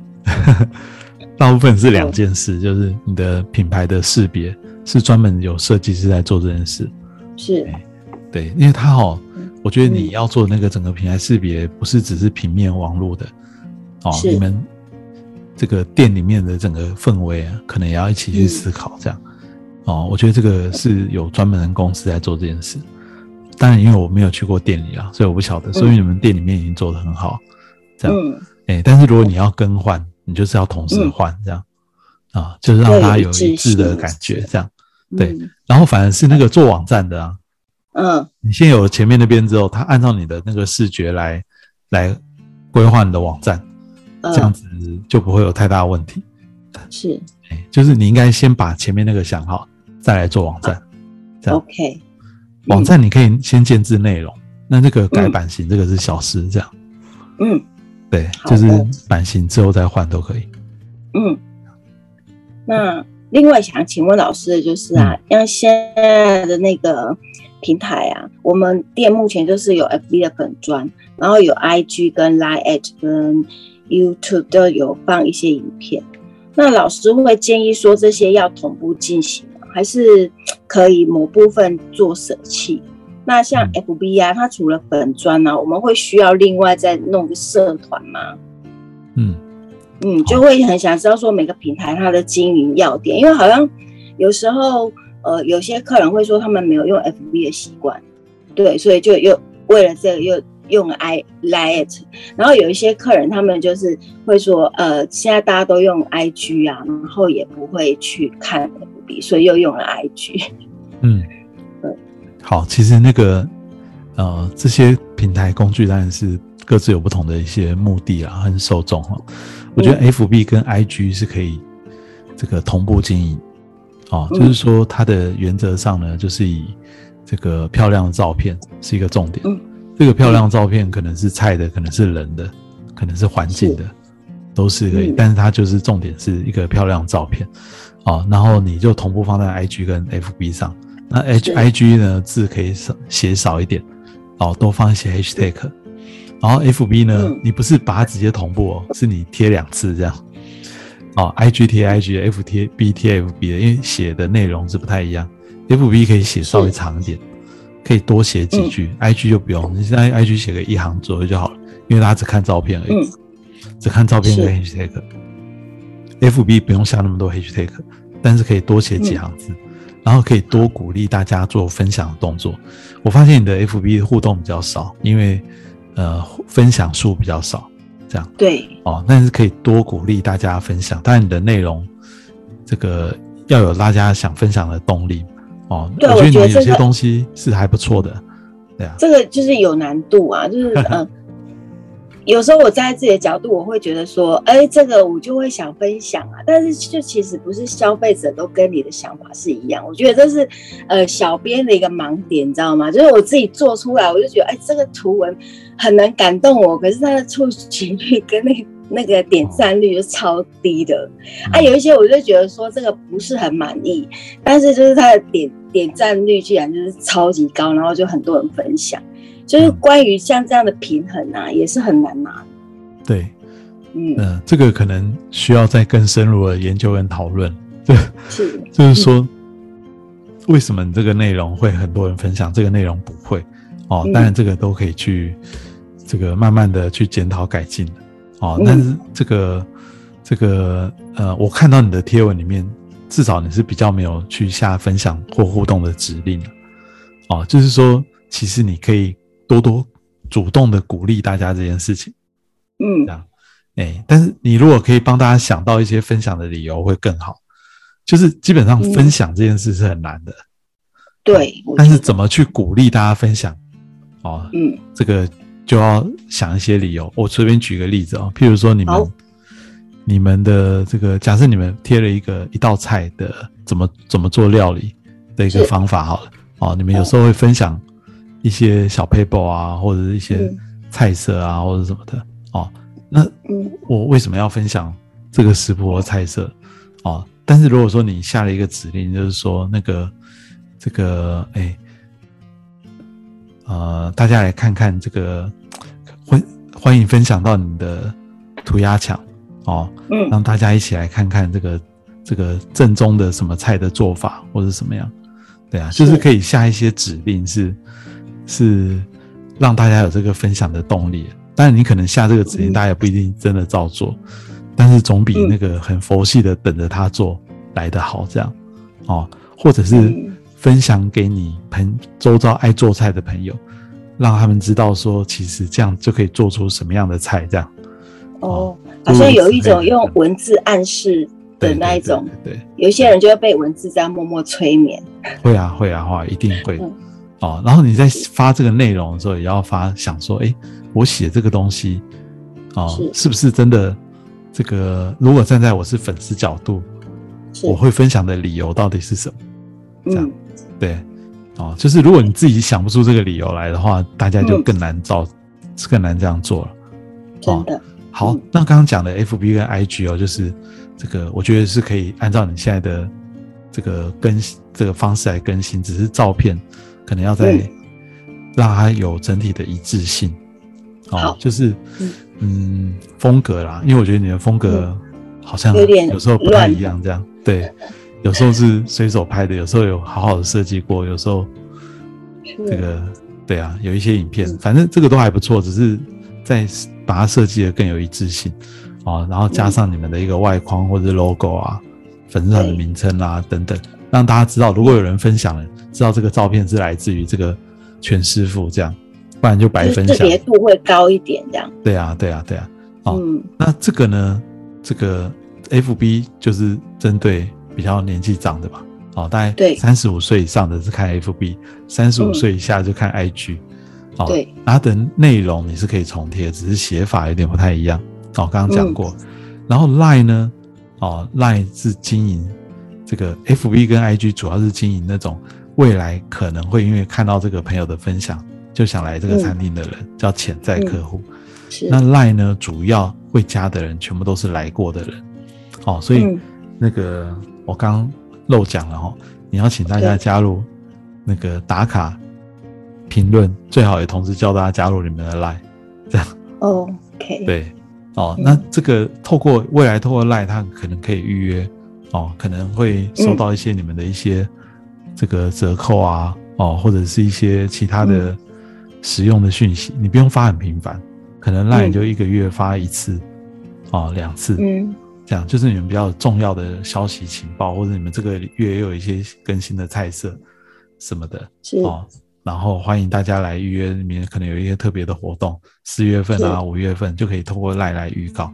[LAUGHS] 大部分是两件事，就是你的品牌的识别是专门有设计师在做这件事。是，对，因为他哦，我觉得你要做那个整个品牌识别，不是只是平面网络的哦，你们。这个店里面的整个氛围啊，可能也要一起去思考，这样哦。我觉得这个是有专门的公司在做这件事。当然因为我没有去过店里啊，所以我不晓得。所以你们店里面已经做得很好，这样，嗯，哎，但是如果你要更换，你就是要同时换，这样啊，就是让它有一致的感觉，这样。对，然后反而是那个做网站的啊，嗯，你先有前面那边之后，它按照你的那个视觉来来规划你的网站，这样子就不会有太大问题。是，哎，就是你应该先把前面那个想好，再来做网站。这样 OK，网站你可以先建制内容，那这个改版型这个是小事，这样。嗯，对，就是版型之后再换都可以。嗯，那。另外想请问老师的就是啊，像现在的那个平台啊，我们店目前就是有 FB 的粉砖，然后有 IG 跟 Line 跟 YouTube 都有放一些影片。那老师会建议说这些要同步进行？还是可以某部分做舍弃？那像 FB 啊，它除了粉砖呢，我们会需要另外再弄个社团吗？嗯。嗯，就会很想知道说每个平台它的经营要点，因为好像有时候呃有些客人会说他们没有用 FB 的习惯，对，所以就又为了这个又用 I Lite，然后有一些客人他们就是会说呃现在大家都用 IG 啊，然后也不会去看 FB，所以又用了 IG。嗯，[LAUGHS] 对，好，其实那个呃这些平台工具当然是各自有不同的一些目的啊，很受众哈。我觉得 F B 跟 I G 是可以这个同步经营，哦，就是说它的原则上呢，就是以这个漂亮的照片是一个重点。这个漂亮照片可能是菜的，可能是人的，可能是环境的，都是可以。但是它就是重点是一个漂亮照片，哦，然后你就同步放在 I G 跟 F B 上。那 H I G 呢字可以少写少一点，哦，多放一些 Hashtag。然后 F B 呢，你不是把它直接同步哦，是你贴两次这样。哦，I G 贴 I G，F 贴 B 贴 F B 的，因为写的内容是不太一样。F B 可以写稍微长一点，可以多写几句，I G 就不用。你现在 I G 写个一行左右就好了，因为大家只看照片而已，只看照片跟 Hashtag。F B 不用下那么多 Hashtag，但是可以多写几行字，然后可以多鼓励大家做分享的动作。我发现你的 F B 互动比较少，因为。呃，分享数比较少，这样对哦，但是可以多鼓励大家分享，但你的内容这个要有大家想分享的动力哦。对，我觉得你有些东西是还不错的，对啊，这个就是有难度啊，就是嗯。[LAUGHS] 有时候我站在自己的角度，我会觉得说，哎，这个我就会想分享啊。但是就其实不是消费者都跟你的想法是一样。我觉得这是呃小编的一个盲点，你知道吗？就是我自己做出来，我就觉得，哎，这个图文很能感动我，可是它的触及率跟那那个点赞率就超低的。啊，有一些我就觉得说这个不是很满意，但是就是它的点点赞率居然就是超级高，然后就很多人分享。就是关于像这样的平衡啊，也是很难拿。对，嗯，这个可能需要再更深入的研究跟讨论。对，是，[LAUGHS] 就是说，为什么你这个内容会很多人分享，这个内容不会？哦，当然这个都可以去这个慢慢的去检讨改进的。哦，但是这个这个呃，我看到你的贴文里面，至少你是比较没有去下分享或互动的指令哦，就是说，其实你可以。多多主动的鼓励大家这件事情，嗯，这样，哎，但是你如果可以帮大家想到一些分享的理由，会更好。就是基本上分享这件事是很难的，对。但是怎么去鼓励大家分享？哦，嗯，这个就要想一些理由。我随便举个例子啊，譬如说你们你们的这个，假设你们贴了一个一道菜的怎么怎么做料理的一个方法，好了，哦，你们有时候会分享。一些小 paper 啊，或者是一些菜色啊，或者什么的哦。那我为什么要分享这个食谱和菜色哦？但是如果说你下了一个指令，就是说那个这个哎呃，大家来看看这个欢欢迎分享到你的涂鸦墙哦，嗯，让大家一起来看看这个这个正宗的什么菜的做法或者什么样？对啊，就是可以下一些指令是。是让大家有这个分享的动力，当然你可能下这个指令，大家也不一定真的照做，但是总比那个很佛系的等着他做来的好。这样哦，或者是分享给你朋周遭爱做菜的朋友，让他们知道说，其实这样就可以做出什么样的菜，这样。哦，好像有一种用文字暗示的那一种，对，有些人就会被文字这样默默催眠。会啊，会啊，会，一定会。哦，然后你在发这个内容的时候，也要发想说，哎，我写这个东西，哦，是不是真的？这个如果站在我是粉丝角度，我会分享的理由到底是什么？这样，对，哦，就是如果你自己想不出这个理由来的话，大家就更难造，更难这样做了。真的。好，那刚刚讲的 F B 跟 I G 哦，就是这个，我觉得是可以按照你现在的这个更新这个方式来更新，只是照片可能要再让它有整体的一致性。哦，就是嗯。风格啦，因为我觉得你的风格好像有时候不太一样，这样。对，[LAUGHS] 有时候是随手拍的，有时候有好好的设计过，有时候这个对啊，有一些影片，反正这个都还不错，只是在。把它设计的更有一致性，啊，然后加上你们的一个外框或者 logo 啊，粉丝团的名称啊等等，让大家知道，如果有人分享了，知道这个照片是来自于这个全师傅，这样，不然就白分享。识别度会高一点，这样。对啊，对啊，对啊。哦，那这个呢，这个 FB 就是针对比较年纪长的吧，哦，大概对三十五岁以上的是看 FB，三十五岁以下就看 IG。对，它的内容你是可以重贴，只是写法有点不太一样。哦，刚刚讲过。然后 Line 呢？哦，Line 是经营这个 FB 跟 IG，主要是经营那种未来可能会因为看到这个朋友的分享，就想来这个餐厅的人，叫潜在客户。那 Line 呢，主要会加的人全部都是来过的人。哦，所以那个我刚漏讲了哦，你要请大家加入那个打卡。评论最好也同时叫大家加入你们的 Line，这样。OK。对，哦，那这个透过未来透过 Line，他可能可以预约，哦，可能会收到一些你们的一些这个折扣啊，哦，或者是一些其他的实用的讯息。你不用发很频繁，可能 Line 就一个月发一次，哦，两次，嗯，这样就是你们比较重要的消息情报，或者你们这个月也有一些更新的菜色什么的，哦。然后欢迎大家来预约，里面可能有一些特别的活动，四月份啊、五月份就可以通过赖来预告。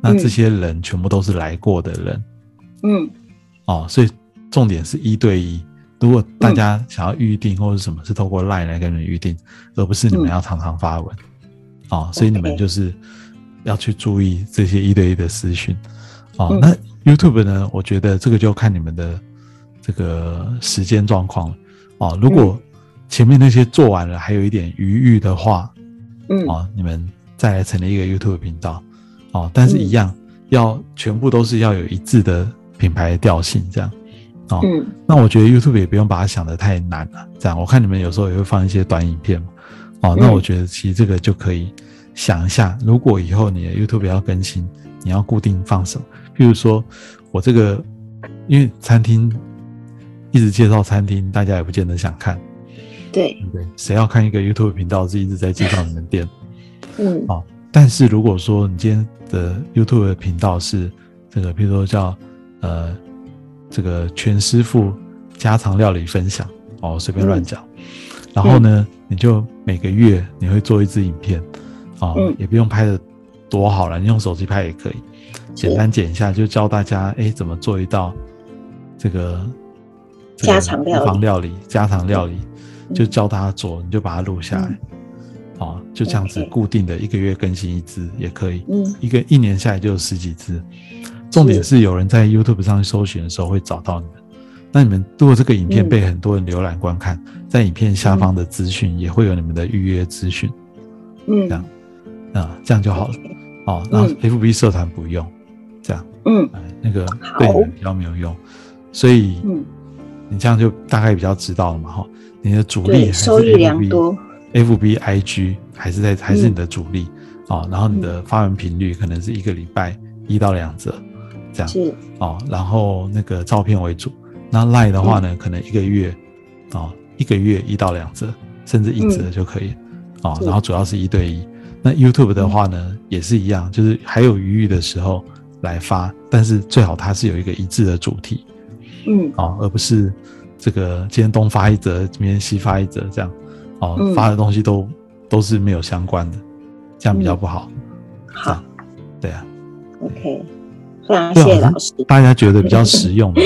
那这些人全部都是来过的人，嗯，哦，所以重点是一对一。如果大家想要预定或者什么，是透过赖来跟人预定，而不是你们要常常发文，哦，所以你们就是要去注意这些一对一的私讯。哦，那 YouTube 呢？我觉得这个就看你们的这个时间状况了。哦，如果前面那些做完了，还有一点余裕的话，嗯，哦，你们再来成立一个 YouTube 频道，哦，但是一样要全部都是要有一致的品牌调性，这样，哦，嗯，那我觉得 YouTube 也不用把它想的太难了，这样，我看你们有时候也会放一些短影片嘛，哦，那我觉得其实这个就可以想一下，如果以后你的 YouTube 要更新，你要固定放什么？譬如说我这个，因为餐厅一直介绍餐厅，大家也不见得想看。对。对，谁要看一个 YouTube 频道是一直在介绍你们店？嗯，哦，但是如果说你今天的 YouTube 频道是这个，比如说叫呃这个全师傅家常料理分享哦，随便乱讲，然后呢，你就每个月你会做一支影片，哦，也不用拍的多好了，你用手机拍也可以，简单剪一下就教大家哎怎么做一道这个家常料理，家常料理。就教大家做，你就把它录下来，哦，就这样子固定的一个月更新一支也可以，嗯，一个一年下来就有十几支。重点是有人在 YouTube 上搜寻的时候会找到你们。那你们如果这个影片被很多人浏览观看，在影片下方的资讯也会有你们的预约资讯，嗯，这样。啊，这样就好了。哦，那 FB 社团不用，这样，嗯，那个对你们比较没有用，所以，嗯，你这样就大概比较知道了嘛，哈。你的主力还是 FB，FB IG 还是在还是你的主力。哦，然后你的发文频率可能是一个礼拜一到两则这样。是。哦，然后那个照片为主，那 Line 的话呢，可能一个月哦一个月一到两折，甚至一折就可以。哦，然后主要是一对一。那 YouTube 的话呢，也是一样，就是还有余裕的时候来发，但是最好它是有一个一致的主题，嗯，哦，而不是。这个今天东发一则，明天西发一则，这样。哦，嗯。发的东西都都是没有相关的，这样比较不好。这好样。对啊，，OK，非常谢谢老师。大家觉得比较实用的，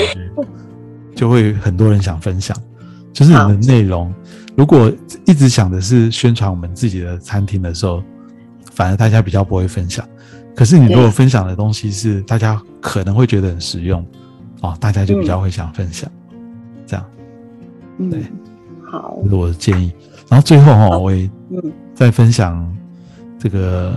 [LAUGHS] 就会很多人想分享。就是你的内容，如果一直想的是宣传我们自己的餐厅的时候，反而大家比较不会分享。可是你如果分享的东西是大家可能会觉得很实用，哦，大家就比较会想分享。这样，嗯对，好这，是我的建议。然后最后哦，我也嗯再分享这个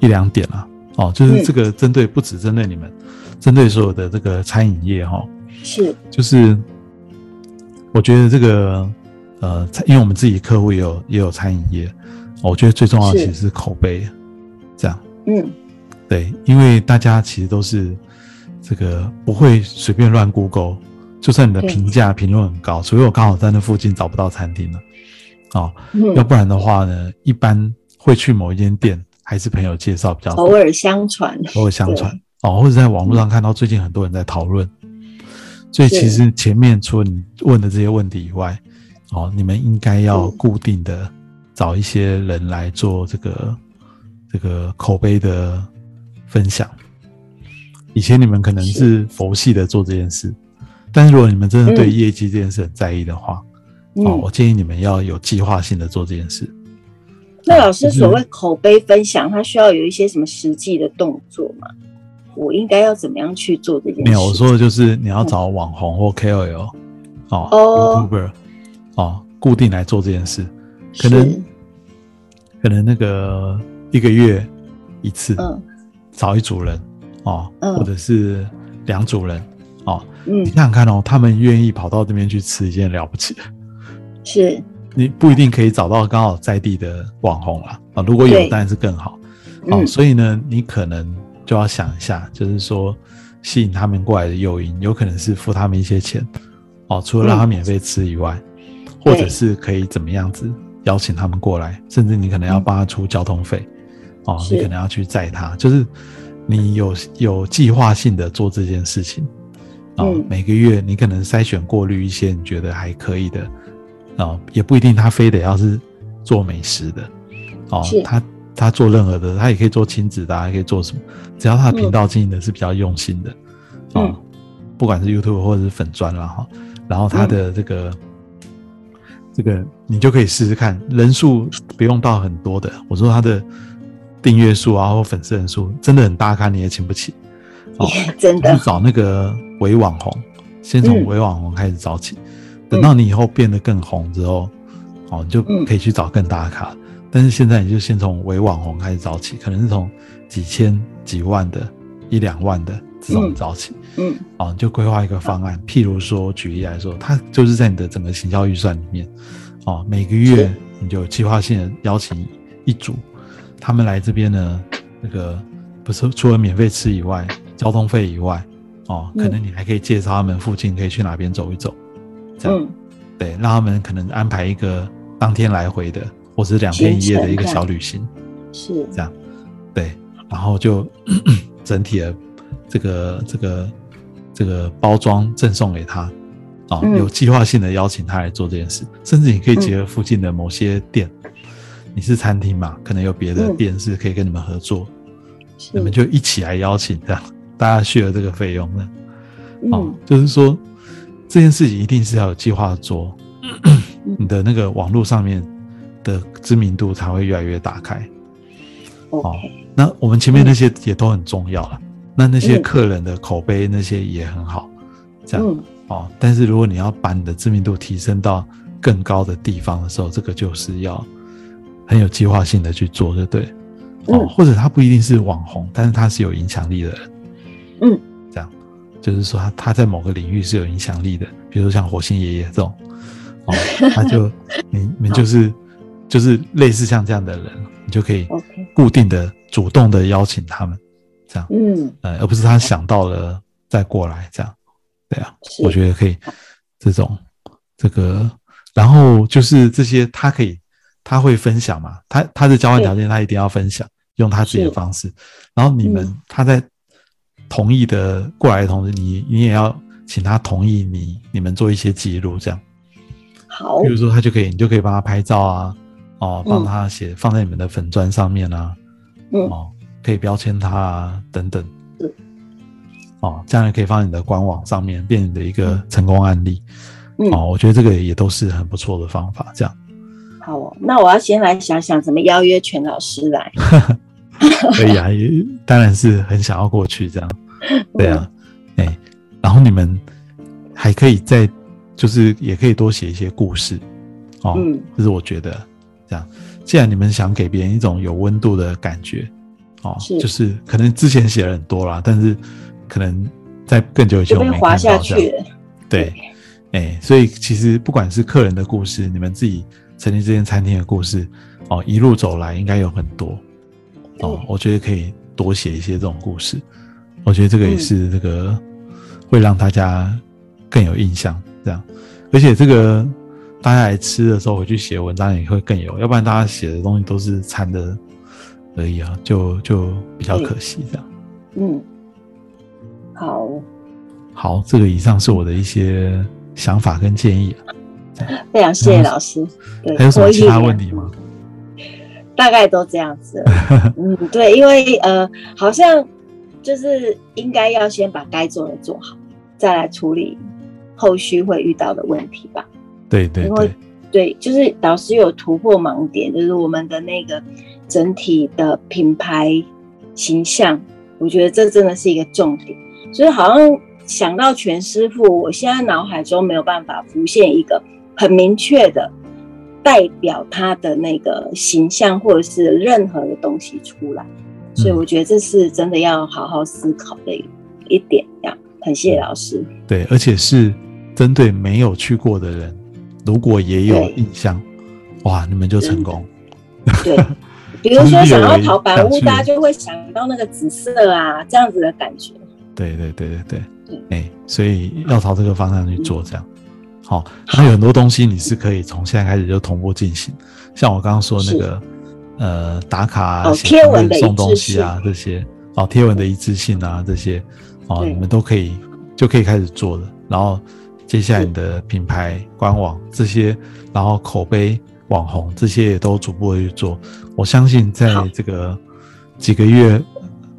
一两点啦。哦，就是嗯这个针对不只针对你们，针对所有的这个餐饮业哈、哦，是，就是我觉得这个呃，因为我们自己客户也有也有餐饮业，我觉得最重要的其实是口碑，这样嗯。对，因为大家其实都是这个不会随便乱 Google，就算你的评价评论很高，所以我刚好在那附近找不到餐厅了，哦，嗯。要，不然的话呢，一般会去某一间店，还是朋友介绍比较多。偶尔相传，偶尔相传。哦，或者在网络上看到最近很多人在讨论，所以其实前面除了你问的这些问题以外，哦，你们应该要嗯。固定的找一些人来做这个这个口碑的分享。以前你们可能是佛系的做这件事，但是如果你们真的对嗯。业绩这件事很在意的话，哦，嗯，我建议你们要有计划性的做这件事。那老师所谓口碑分享，他需要有一些什么实际的动作吗？我应该要怎么样去做这件事？没有，我说的就是你要找网红或 KOL 哦哦，YouTuber 哦，固定来做这件事，可能可能那个一个月一次，嗯。找一组人哦，嗯。或者是两组人哦，嗯。你想想看哦，他们愿意跑到这边去吃，一件了不起的。是你不一定可以找到刚好在地的网红啦啊，如果有当然是更好。哦。嗯。所以呢，你可能就要想一下，就是说吸引他们过来的诱因，有可能是付他们一些钱哦，除了让他免费吃以外，或者是可以怎么样子邀请他们过来，甚至你可能要帮他出交通费哦，是。你可能要去载他，就是你有有计划性的做这件事情哦，嗯。每个月你可能筛选过滤一些你觉得还可以的。哦，也不一定他非得要是做美食的，哦是，他他做任何的，他也可以做亲子的啊，还可以做什么，只要他的频道经营的是比较用心的，哦嗯，不管是 YouTube 或者是粉砖啦哈，然后他的这个、这个你就可以试试看，人数不用到很多的，我说他的订阅数啊或粉丝人数真的很大咖，你也请不起，哦，真的去找那个伪网红，先从嗯。伪网红开始找起，等到你以后变得更红之后，哦，你就嗯。可以去找更大的咖。但是现在你就先从伪网红开始找起，可能是从几千、几万的、一两万的这种嗯。找起，嗯。哦，你就规划一个方案。譬如说，举例来说，它就是在你的整个行销预算里面，哦，每个月你就有计划性的邀请一组，他们来这边呢，那个不是除了免费吃以外，交通费以外，哦，可能你还可以介绍他们附近可以去哪边走一走，这样、嗯。对，让他们可能安排一个当天来回的，或者是两天一夜的一个小旅行，是。这样，对，然后就整体的这个这个这个包装赠送给他，哦，嗯。有计划性的邀请他来做这件事，甚至你可以结合附近的某些店，你是餐厅嘛，可能有别的嗯。店是可以跟你们合作，是。你们就一起来邀请，这样大家 share 这个费用呢，哦嗯，就是说这件事情一定是要有计划做，[CLEARS THROAT] 你的那个网络上面的知名度才会越来越打开。OK 那我们前面那些也都很重要了，那那些嗯客人的口碑那些也很好，这样、嗯哦。但是如果你要把你的知名度提升到更高的地方的时候，这个就是要很有计划性的去做，对不对？哦，嗯或者他不一定是网红，但是他是有影响力的人，嗯，就是说他他在某个领域是有影响力的，比如说像火星爷爷这种，哦，[LAUGHS] 他就你你们就是就是类似像这样的人，你就可以固定的、主动的邀请他们，这样，嗯。呃，而不是他想到了再过来这样，对啊，我觉得可以这种这个，然后就是这些他可以他会分享嘛，他他的交换条件他一定要分享，用他自己的方式，然后你们嗯。他在同意的过来的同时，你你也要请他同意你你们做一些记录，这样。好比，如说他就可以，你就可以帮他拍照啊，哦，嗯帮他写、放在你们的粉砖上面啊，嗯哦，可以标签他啊，等等是。哦，这样也可以放在你的官网上面，变你的一个成功案例。嗯，哦，我觉得这个也都是很不错的方法。这样，好哦。那我要先来想想怎么邀约全老师来。[LAUGHS] 可以啊，也当然是很想要过去这样。[LAUGHS] 对啊，哎、然后你们还可以再，就是也可以多写一些故事。哦，嗯这是我觉得这样。既然你们想给别人一种有温度的感觉，哦，是就是可能之前写了很多啦，但是可能在更久以前我没被滑下看到这样。对，哎、所以其实不管是客人的故事，你们自己成立这间餐厅的故事，哦，一路走来应该有很多。哦，我觉得可以多写一些这种故事。我觉得这个也嗯是这个会让大家更有印象，这样。而且这个大家来吃的时候回去写文章也会更有，要不然大家写的东西都是掺的而已啊，就就比较可惜这样。嗯，好，好，这个以上是我的一些想法跟建议啊。非常谢谢老师。对，还有什么其他良问题吗？大概都这样子。嗯，对，因为呃，好像就是应该要先把该做的做好，再来处理后续会遇到的问题吧。对对因为对，对，就是导师有突破盲点，就是我们的那个整体的品牌形象，我觉得这真的是一个重点。所以好像想到全师傅，我现在脑海中没有办法浮现一个很明确的代表他的那个形象或者是任何的东西出来，所以我觉得这是真的要好好思考的一一点。这样，很谢谢老师。对，而且是针对没有去过的人，如果也有印象，哇，你们就成功。对，[LAUGHS] 比如说想要跑白屋，大家就会想到那个紫色啊，这样子的感觉。对对对对对对，哎、所以要朝这个方向去做，这样。好，那有很多东西你是可以从现在开始就同步进行，像我刚刚说那个呃打卡啊、哦写贴文的送东西啊这些，哦贴文的一致性啊这些，哦你们都可以就可以开始做了。然后接下来你的品牌官网这些，然后口碑网红这些也都逐步的去做。我相信在好这个几个月、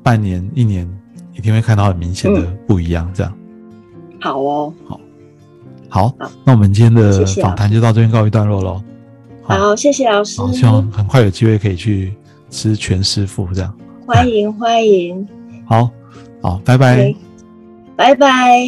半年、一年，一定会看到很明显的嗯不一样。这样。好哦，好好，那我们今天的访谈就到这边告一段落喽。好，谢谢老师好，，希望很快有机会可以去吃全师傅这样。欢迎欢迎，[LAUGHS] 好，好，拜拜。拜拜。